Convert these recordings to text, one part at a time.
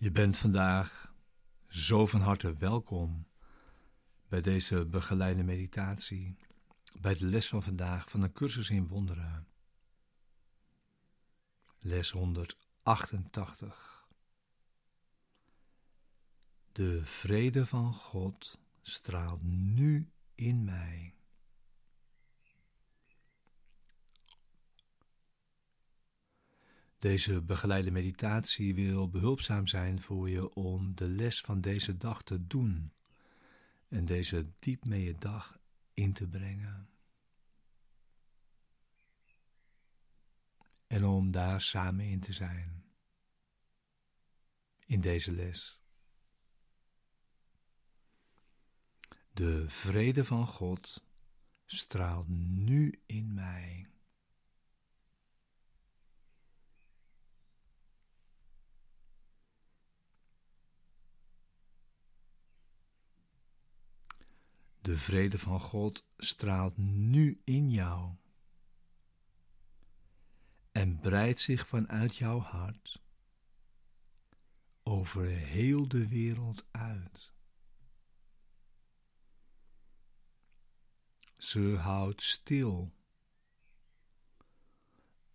Je bent vandaag zo van harte welkom bij deze begeleide meditatie, bij de les van vandaag van een cursus in wonderen. Les 188. De vrede van God straalt nu in mij. Deze begeleide meditatie wil behulpzaam zijn voor je om de les van deze dag te doen en deze diep mee je dag in te brengen. En om daar samen in te zijn. In deze les. De vrede van God straalt nu in mij. De vrede van God straalt nu in jou en breidt zich vanuit jouw hart over heel de wereld uit. Ze houdt stil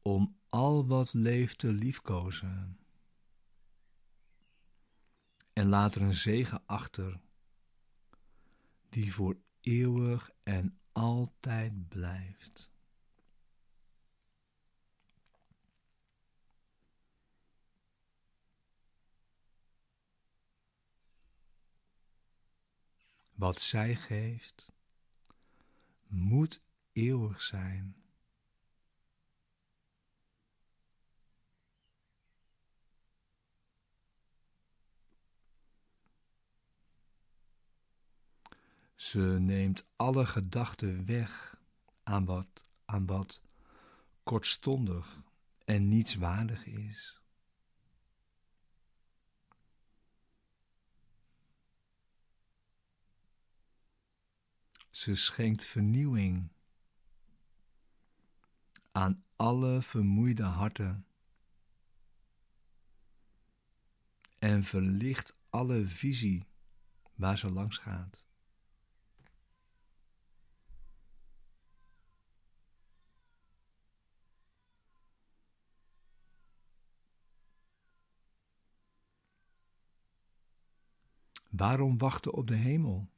om al wat leeft te liefkozen en laat er een zegen achter die voor eeuwig en altijd blijft. Wat zij geeft, moet eeuwig zijn. Ze neemt alle gedachten weg aan wat, aan wat kortstondig en nietswaardig is. Ze schenkt vernieuwing aan alle vermoeide harten en verlicht alle visie waar ze langs gaat. Waarom wachten op de hemel?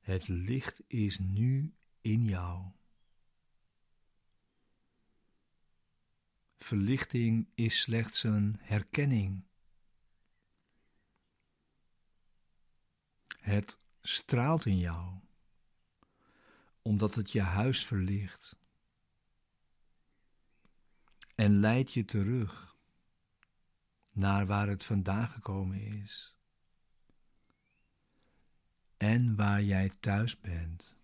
Het licht is nu in jou. Verlichting is slechts een herkenning. Het straalt in jou, omdat het je huis verlicht en leidt je terug naar waar het vandaan gekomen is en waar jij thuis bent.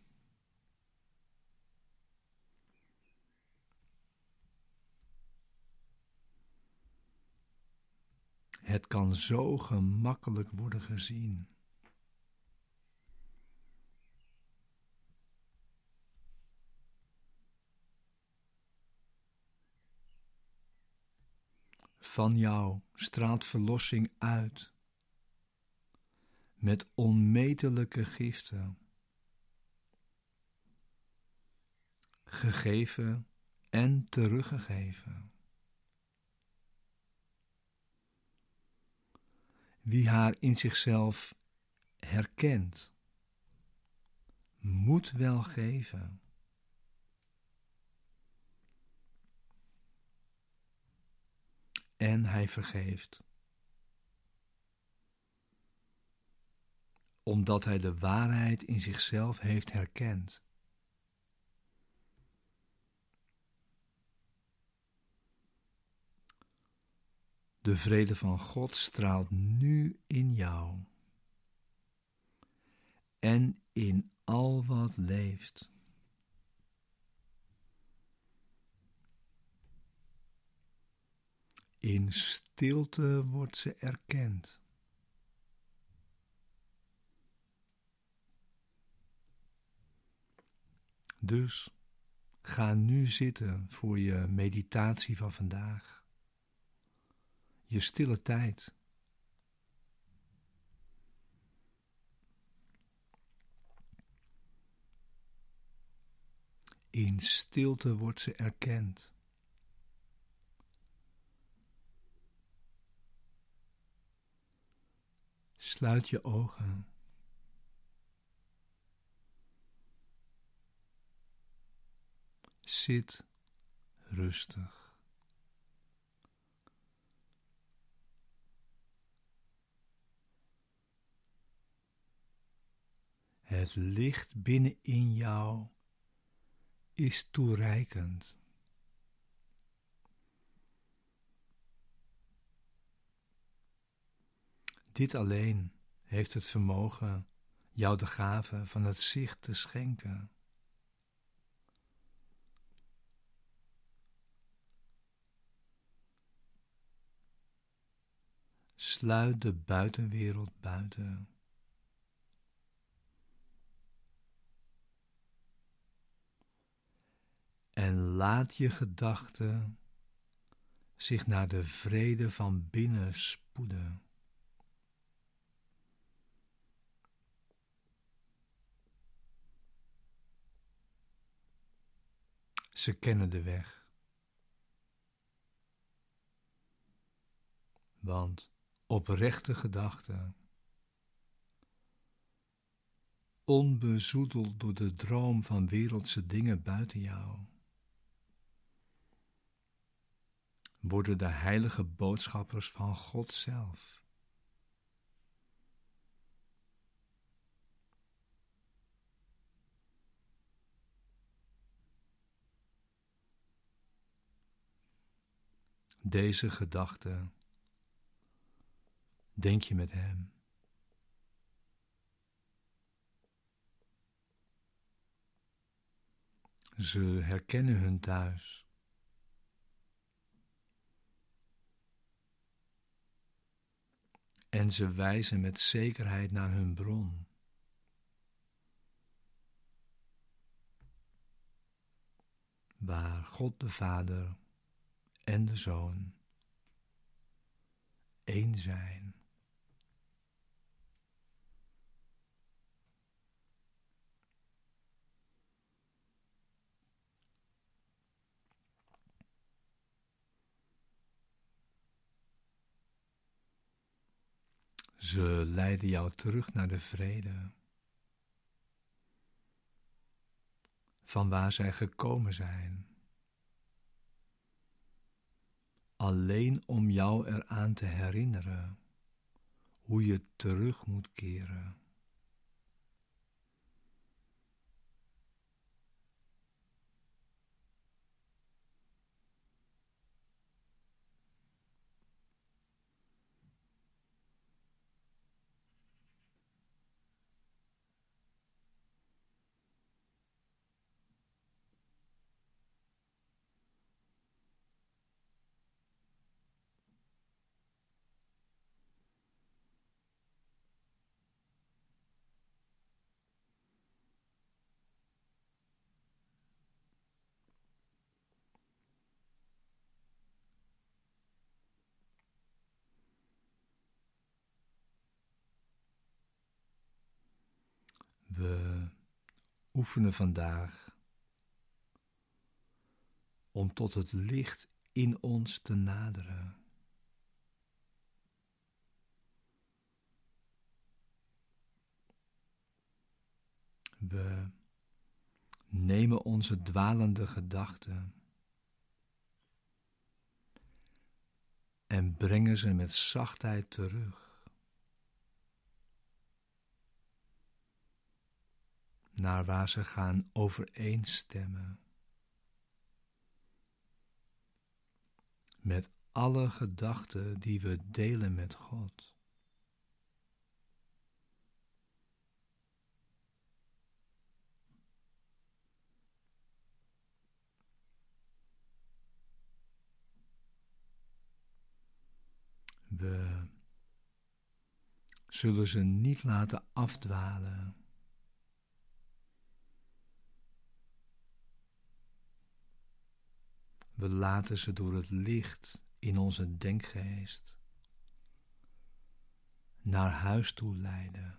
Het kan zo gemakkelijk worden gezien. Van jou straalt verlossing uit met onmetelijke giften, gegeven en teruggegeven. Wie haar in zichzelf herkent, moet wel geven. En hij vergeeft. omdat hij de waarheid in zichzelf heeft herkend. De vrede van God straalt nu in jou en in al wat leeft. In stilte wordt ze erkend. Dus ga nu zitten voor je meditatie van vandaag. je stille tijd. In stilte wordt ze erkend. Sluit je ogen. Zit rustig. Het licht binnenin jou is toereikend. Dit alleen heeft het vermogen jou de gave van het zicht te schenken. Sluit de buitenwereld buiten. En laat je gedachten zich naar de vrede van binnen spoeden. Ze kennen de weg. Want oprechte gedachten, onbezoedeld door de droom van wereldse dingen buiten jou, worden de heilige boodschappers van God zelf. Deze gedachte denk je met Hem. Ze herkennen hun thuis. En ze wijzen met zekerheid naar hun bron. Waar God de Vader en de Zoon één zijn. Ze leiden jou terug naar de vrede. Van waar zij gekomen zijn. Alleen om jou eraan te herinneren hoe je terug moet keren. We oefenen vandaag om tot het licht in ons te naderen. We nemen onze dwalende gedachten en brengen ze met zachtheid terug. Naar waar ze gaan overeenstemmen. Met alle gedachten die we delen met God. We zullen ze niet laten afdwalen. We laten ze door het licht in onze denkgeest naar huis toe leiden.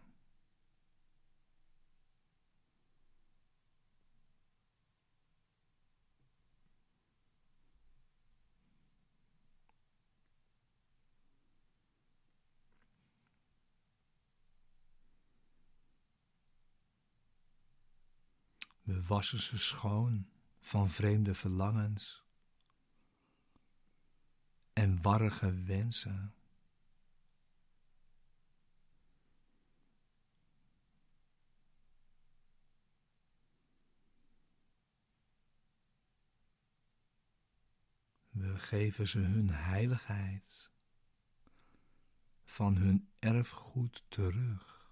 We wassen ze schoon van vreemde verlangens en warrige wensen. We geven ze hun heiligheid van hun erfgoed terug.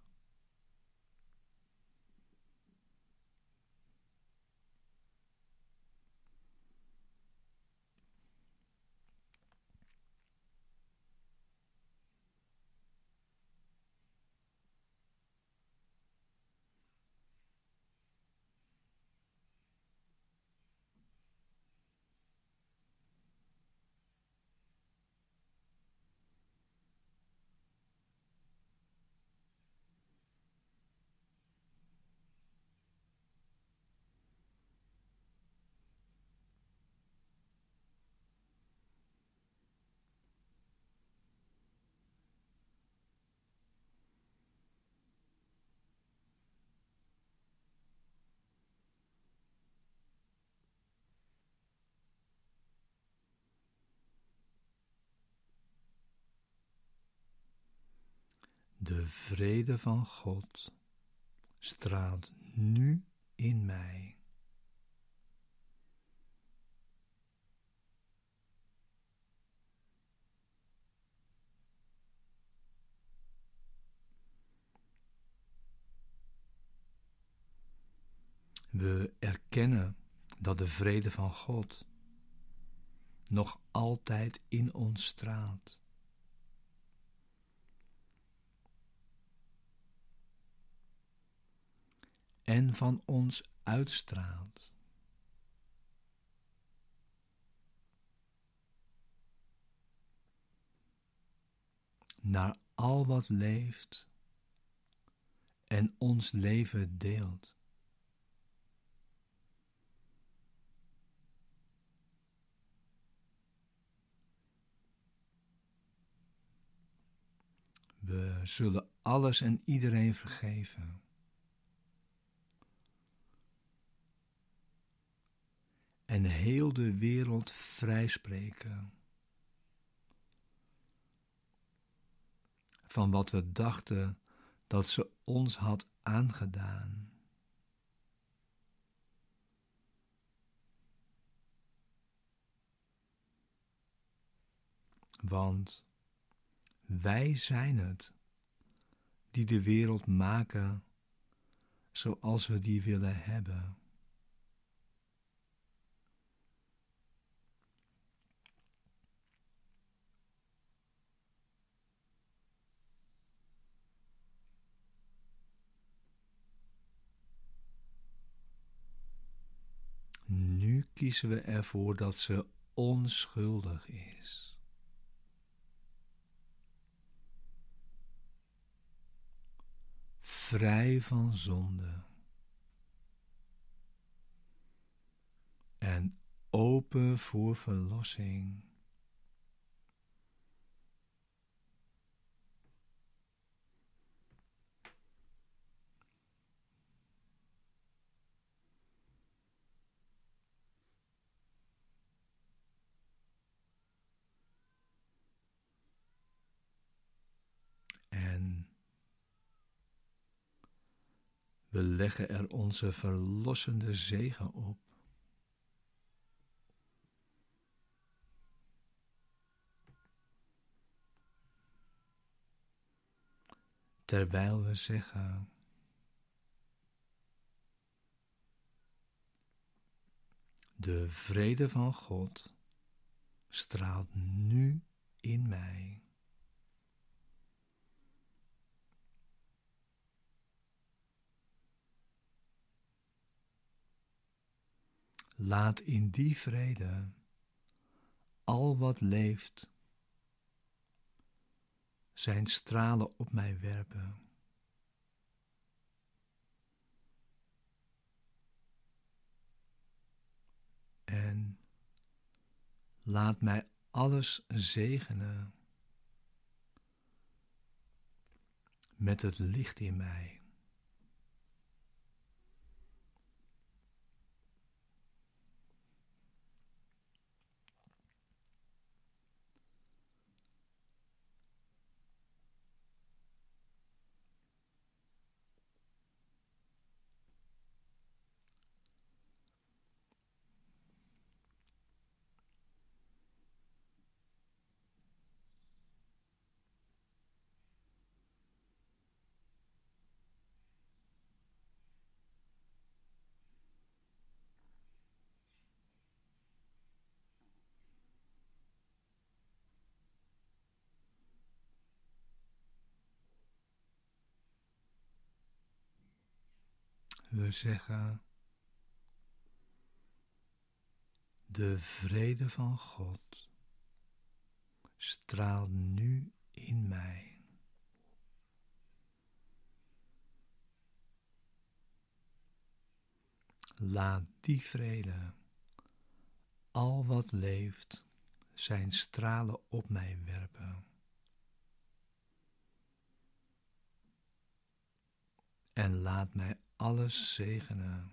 De vrede van God straalt nu in mij. We erkennen dat de vrede van God nog altijd in ons straalt. En van ons uitstraalt. Naar al wat leeft en ons leven deelt. We zullen alles en iedereen vergeven. En heel de wereld vrijspreken. Van wat we dachten dat ze ons had aangedaan. Want wij zijn het die de wereld maken zoals we die willen hebben. Kiezen we ervoor dat ze onschuldig is. Vrij van zonde. En open voor verlossing. We leggen er onze verlossende zegen op. Terwijl we zeggen. De vrede van God straalt nu in mij. Laat in die vrede al wat leeft zijn stralen op mij werpen. En laat mij alles zegenen met het licht in mij. We zeggen de vrede van God straalt nu in mij. Laat die vrede, al wat leeft, zijn stralen op mij werpen. En laat mij alles zegenen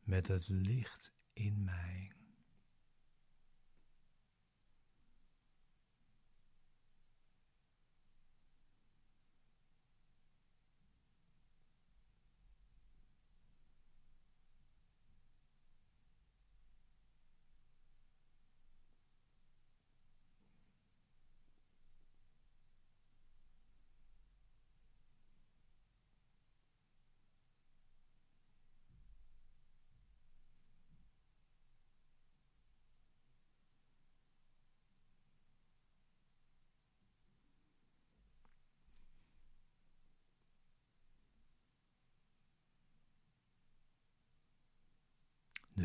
met het licht in mij.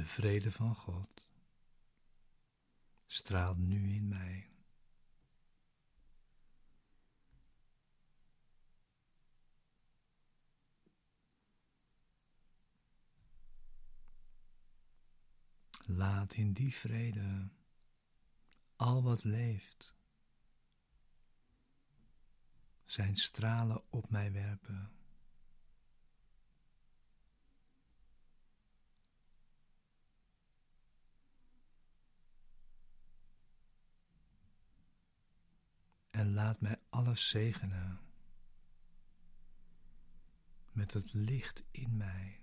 De vrede van God straalt nu in mij. Laat in die vrede al wat leeft zijn stralen op mij werpen. En laat mij alles zegenen met het licht in mij.